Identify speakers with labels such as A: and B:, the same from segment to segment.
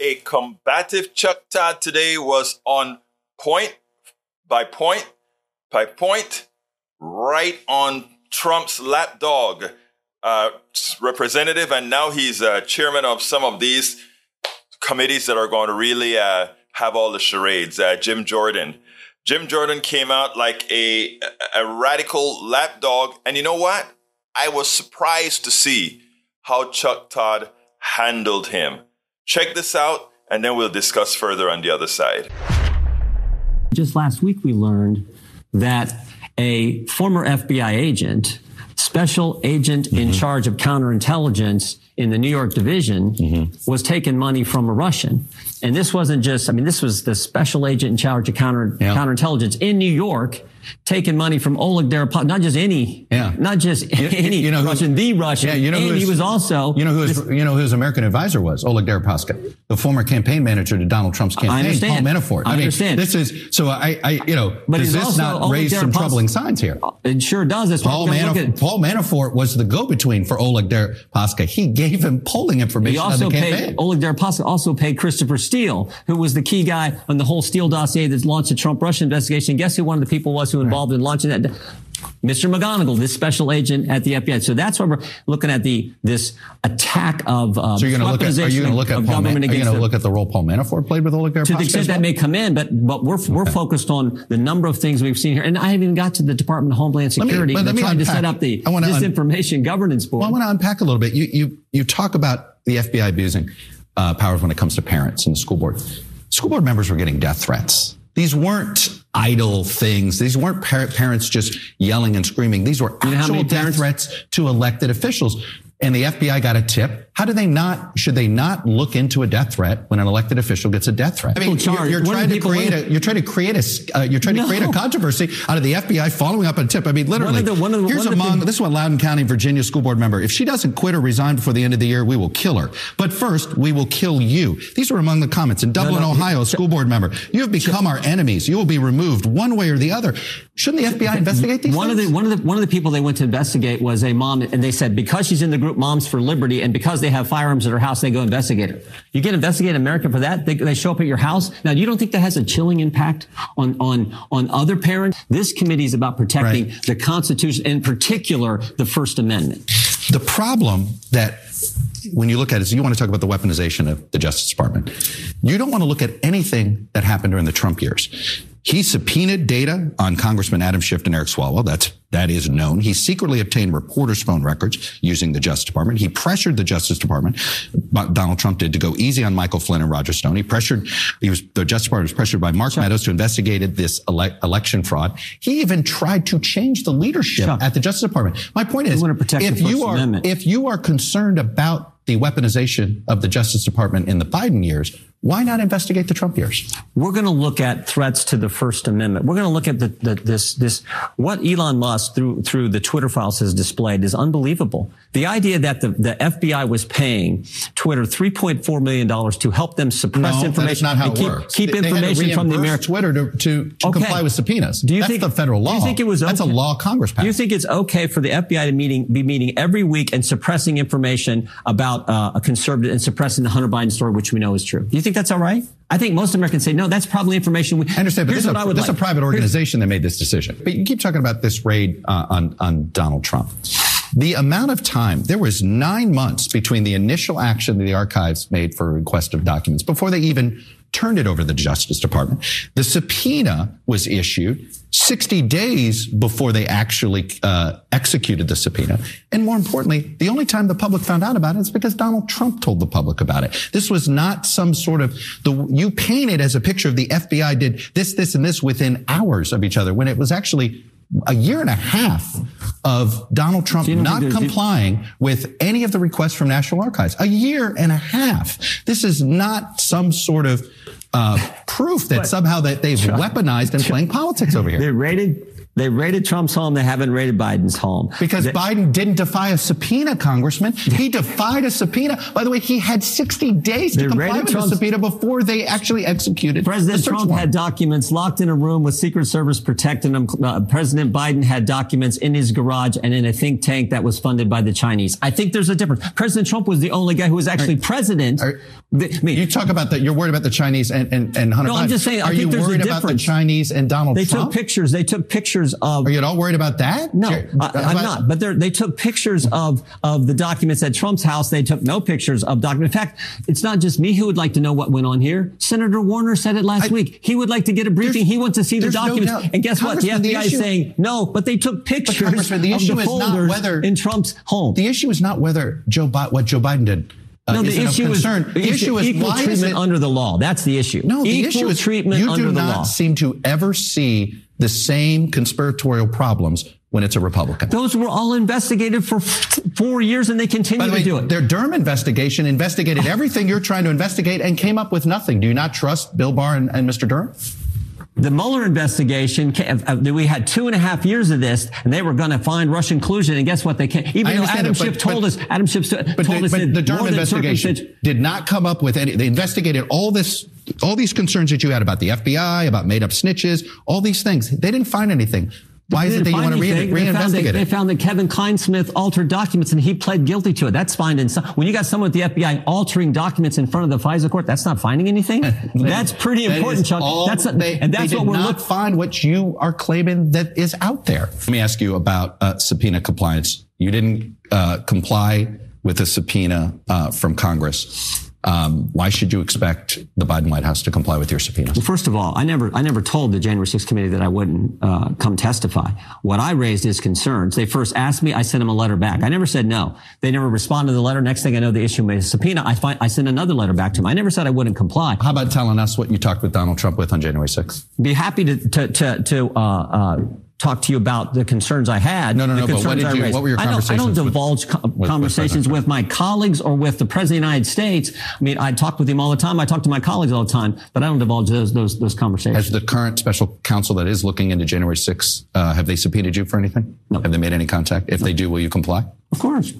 A: a combative Chuck Todd today was on point by point by point, right on Trump's lapdog uh, representative, and now he's uh, chairman of some of these committees that are going to really uh, have all the charades. Uh, Jim Jordan. Jim Jordan came out like a, a radical lapdog. And you know what? I was surprised to see how Chuck Todd handled him. Check this out, and then we'll discuss further on the other side.
B: Just last week, we learned that a former FBI agent, special agent mm-hmm. in charge of counterintelligence in the New York division, mm-hmm. was taking money from a Russian. And this wasn't just, I mean, this was the special agent in charge of counter, yeah. counterintelligence in New York taking money from Oleg Deripaska, not just any, yeah. not just you, any you know Russian, the Russian. Yeah, you know, and he was also,
C: you know, who his, you know, who his American advisor was, Oleg Deripaska, the former campaign manager to Donald Trump's campaign, I
B: understand.
C: Paul Manafort.
B: I, I mean, understand.
C: This is, so I, I you know, but does this not Oleg raise some troubling signs here?
B: It sure does. That's
C: Paul, Manaf- Paul Manafort was the go-between for Oleg Deripaska. He gave him polling information he also
B: paid, Oleg Deripaska also paid Christopher Steele, who was the key guy on the whole Steele dossier that launched the Trump-Russia investigation. Guess who one of the people was who involved right. in launching that Mr. McGonigal, this special agent at the FBI. So that's why we're looking at the this attack of uh,
C: so you're going to look at are you going to look at Paul Man- are you going to look at the role Paul Manafort played with Oleg
B: To the extent
C: well?
B: that may come in, but but we're we're focused on the number of things we've seen here, and I haven't even got to the Department of Homeland Security. Let me, let me trying unpack. to set up the disinformation governance board.
C: Well, I want to unpack a little bit. You you you talk about the FBI abusing uh, powers when it comes to parents and the school board. School board members were getting death threats these weren't idle things. These weren't par- parents just yelling and screaming. These were actual death threats to elected officials and the FBI got a tip, how do they not, should they not look into a death threat when an elected official gets a death threat? I mean, you're, you're trying to create a, you're trying to create a, uh, you're trying no. to create a controversy out of the FBI following up on a tip. I mean, literally, one of the, one of the, here's one among, this is what Loudoun County, Virginia school board member, if she doesn't quit or resign before the end of the year, we will kill her. But first, we will kill you. These are among the comments. In Dublin, no, no, Ohio, school board member, you have become our enemies. You will be removed one way or the other. Shouldn't the FBI investigate these
B: one
C: things?
B: Of the, one of the, one of the people they went to investigate was a mom, and they said because she's in the group Moms for Liberty, and because they have firearms at their house, they go investigate it. You get investigated in America for that. They, they show up at your house. Now, you don't think that has a chilling impact on, on, on other parents? This committee is about protecting right. the Constitution, in particular, the First Amendment.
C: The problem that when you look at it, is you want to talk about the weaponization of the Justice Department. You don't want to look at anything that happened during the Trump years. He subpoenaed data on Congressman Adam Schiff and Eric Swalwell. That's, that is known. He secretly obtained reporters' phone records using the Justice Department. He pressured the Justice Department, Donald Trump did, to go easy on Michael Flynn and Roger Stone. He pressured, he was, the Justice Department was pressured by Mark Meadows to investigate this ele- election fraud. He even tried to change the leadership at the Justice Department. My point is, if you are, Amendment. if you are concerned about the weaponization of the Justice Department in the Biden years, why not investigate the Trump years?
B: We're going to look at threats to the First Amendment. We're going to look at the, the, this, this, what Elon Musk through, through the Twitter files has displayed is unbelievable. The idea that the, the FBI was paying Twitter $3.4 million to help them suppress
C: no,
B: information.
C: That's not how it
B: keep,
C: works.
B: Keep
C: they,
B: information
C: they
B: from the American
C: Twitter to, to, to okay. comply with subpoenas. Do you that's think, the federal law.
B: Do you think it was okay?
C: That's a law Congress passed.
B: Do you think it's okay for the FBI to meeting, be meeting every week and suppressing information about uh, a conservative and suppressing the Hunter Biden story, which we know is true? Do you think that's all right? I think most Americans say, no, that's probably information we
C: I understand, but here's this, a, this like. a private organization Here's, that made this decision. But you keep talking about this raid uh, on, on Donald Trump. The amount of time, there was nine months between the initial action that the archives made for request of documents before they even turned it over to the Justice Department. The subpoena was issued 60 days before they actually uh, executed the subpoena. And more importantly, the only time the public found out about it is because Donald Trump told the public about it. This was not some sort of the you painted as a picture of the FBI did this, this, and this within hours of each other when it was actually a year and a half of Donald Trump not complying with any of the requests from National Archives. A year and a half. This is not some sort of uh, proof that somehow that they've weaponized and playing politics over here.
B: They raided They raided Trump's home. They haven't raided Biden's home.
C: Because
B: they,
C: Biden didn't defy a subpoena, Congressman. He defied a subpoena. By the way, he had 60 days to comply with Trump's, the subpoena before they actually executed.
B: President Trump
C: warrant.
B: had documents locked in a room with Secret Service protecting them. Uh, President Biden had documents in his garage and in a think tank that was funded by the Chinese. I think there's a difference. President Trump was the only guy who was actually right. president. Are,
C: I mean, you talk about that. You're worried about the Chinese and, and, and Hunter
B: no,
C: Biden.
B: I'm just saying.
C: Are you worried about the Chinese and Donald
B: they
C: Trump?
B: They took pictures. They took pictures of.
C: Are you at all worried about that?
B: No, I, am not. But they took pictures of of the documents at Trump's house. They took no pictures of documents. In fact, it's not just me who would like to know what went on here. Senator Warner said it last I, week. He would like to get a briefing. He wants to see the documents. No and guess what? The FBI the issue, is saying no, but they took pictures the issue of the folders whether, in Trump's home.
C: The issue is not whether Joe Biden, what Joe Biden did. Uh, no, the issue is the issue,
B: issue is equal treatment under the law. That's the issue.
C: No, the
B: equal
C: issue is
B: treatment
C: you
B: under
C: do
B: the
C: not
B: law.
C: seem to ever see the same conspiratorial problems when it's a Republican.
B: Those were all investigated for four years and they continue
C: the way,
B: to do it.
C: Their Durham investigation investigated everything you're trying to investigate and came up with nothing. Do you not trust Bill Barr and, and Mr. Durham?
B: The Mueller investigation, uh, we had two and a half years of this, and they were going to find Russian collusion. And guess what? They can't. Even though Adam it, but, Schiff told but, us, Adam Schiff told
C: but
B: us
C: but the Durham investigation did not come up with any. They investigated all this, all these concerns that you had about the FBI, about made up snitches, all these things. They didn't find anything. Why is it that you want to re- reinvestigate
B: they found, that,
C: it?
B: they found that Kevin Clinesmith altered documents and he pled guilty to it. That's finding some, when you got someone at the FBI altering documents in front of the FISA court, that's not finding anything. that's pretty
C: that
B: important, Chuck.
C: All,
B: that's
C: a, they, and that's what we're not find what you are claiming that is out there. Let me ask you about uh, subpoena compliance. You didn't uh, comply with a subpoena uh, from Congress. Um, why should you expect the Biden White House to comply with your subpoenas?
B: Well, first of all, I never, I never told the January 6th committee that I wouldn't uh, come testify. What I raised is concerns. They first asked me, I sent them a letter back. I never said no. They never responded to the letter. Next thing I know, they issue me a subpoena. I find, I sent another letter back to them. I never said I wouldn't comply.
C: How about telling us what you talked with Donald Trump with on January 6th?
B: Be happy to to to, to uh, uh, talk to you about the concerns I had.
C: No, no,
B: no.
C: But what, did you, what were your conversations?
B: I don't, I don't divulge with, with, conversations with, with, my colleagues or with the president of the United States. I mean, I talk with him all the time. I talk to my colleagues all the time, but I don't divulge those those those conversations.
C: Has the current special counsel that is looking into January 6th, uh, have they subpoenaed you for anything?
B: No.
C: Have they made any contact? If no. they do, will you comply?
B: Of course.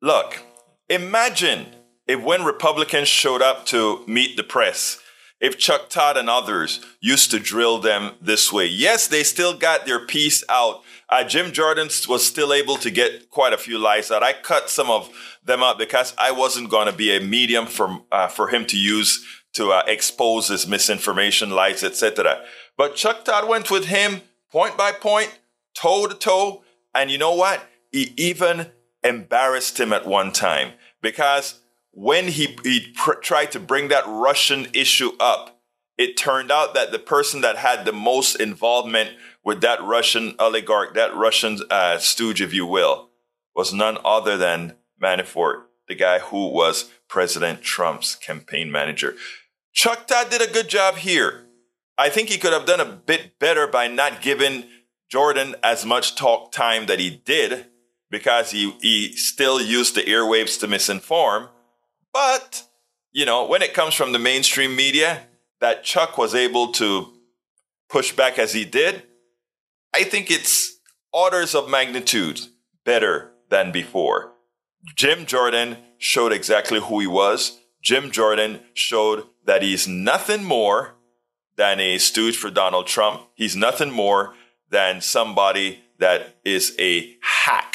A: Look, imagine if when Republicans showed up to meet the press if Chuck Todd and others used to drill them this way. Yes, they still got their piece out. Uh, Jim Jordan was still able to get quite a few lies out. I cut some of them out because I wasn't going to be a medium for uh, for him to use to uh, expose his misinformation, lies, etc. But Chuck Todd went with him point by point, toe to toe, and you know what? He even embarrassed him at one time because when he, he pr- tried to bring that Russian issue up, it turned out that the person that had the most involvement with that Russian oligarch, that Russian uh, stooge, if you will, was none other than Manafort, the guy who was President Trump's campaign manager. Chuck Todd did a good job here. I think he could have done a bit better by not giving Jordan as much talk time that he did because he, he still used the airwaves to misinform. But, you know, when it comes from the mainstream media, that Chuck was able to push back as he did, I think it's orders of magnitude better than before. Jim Jordan showed exactly who he was. Jim Jordan showed that he's nothing more than a stooge for Donald Trump. He's nothing more than somebody that is a hack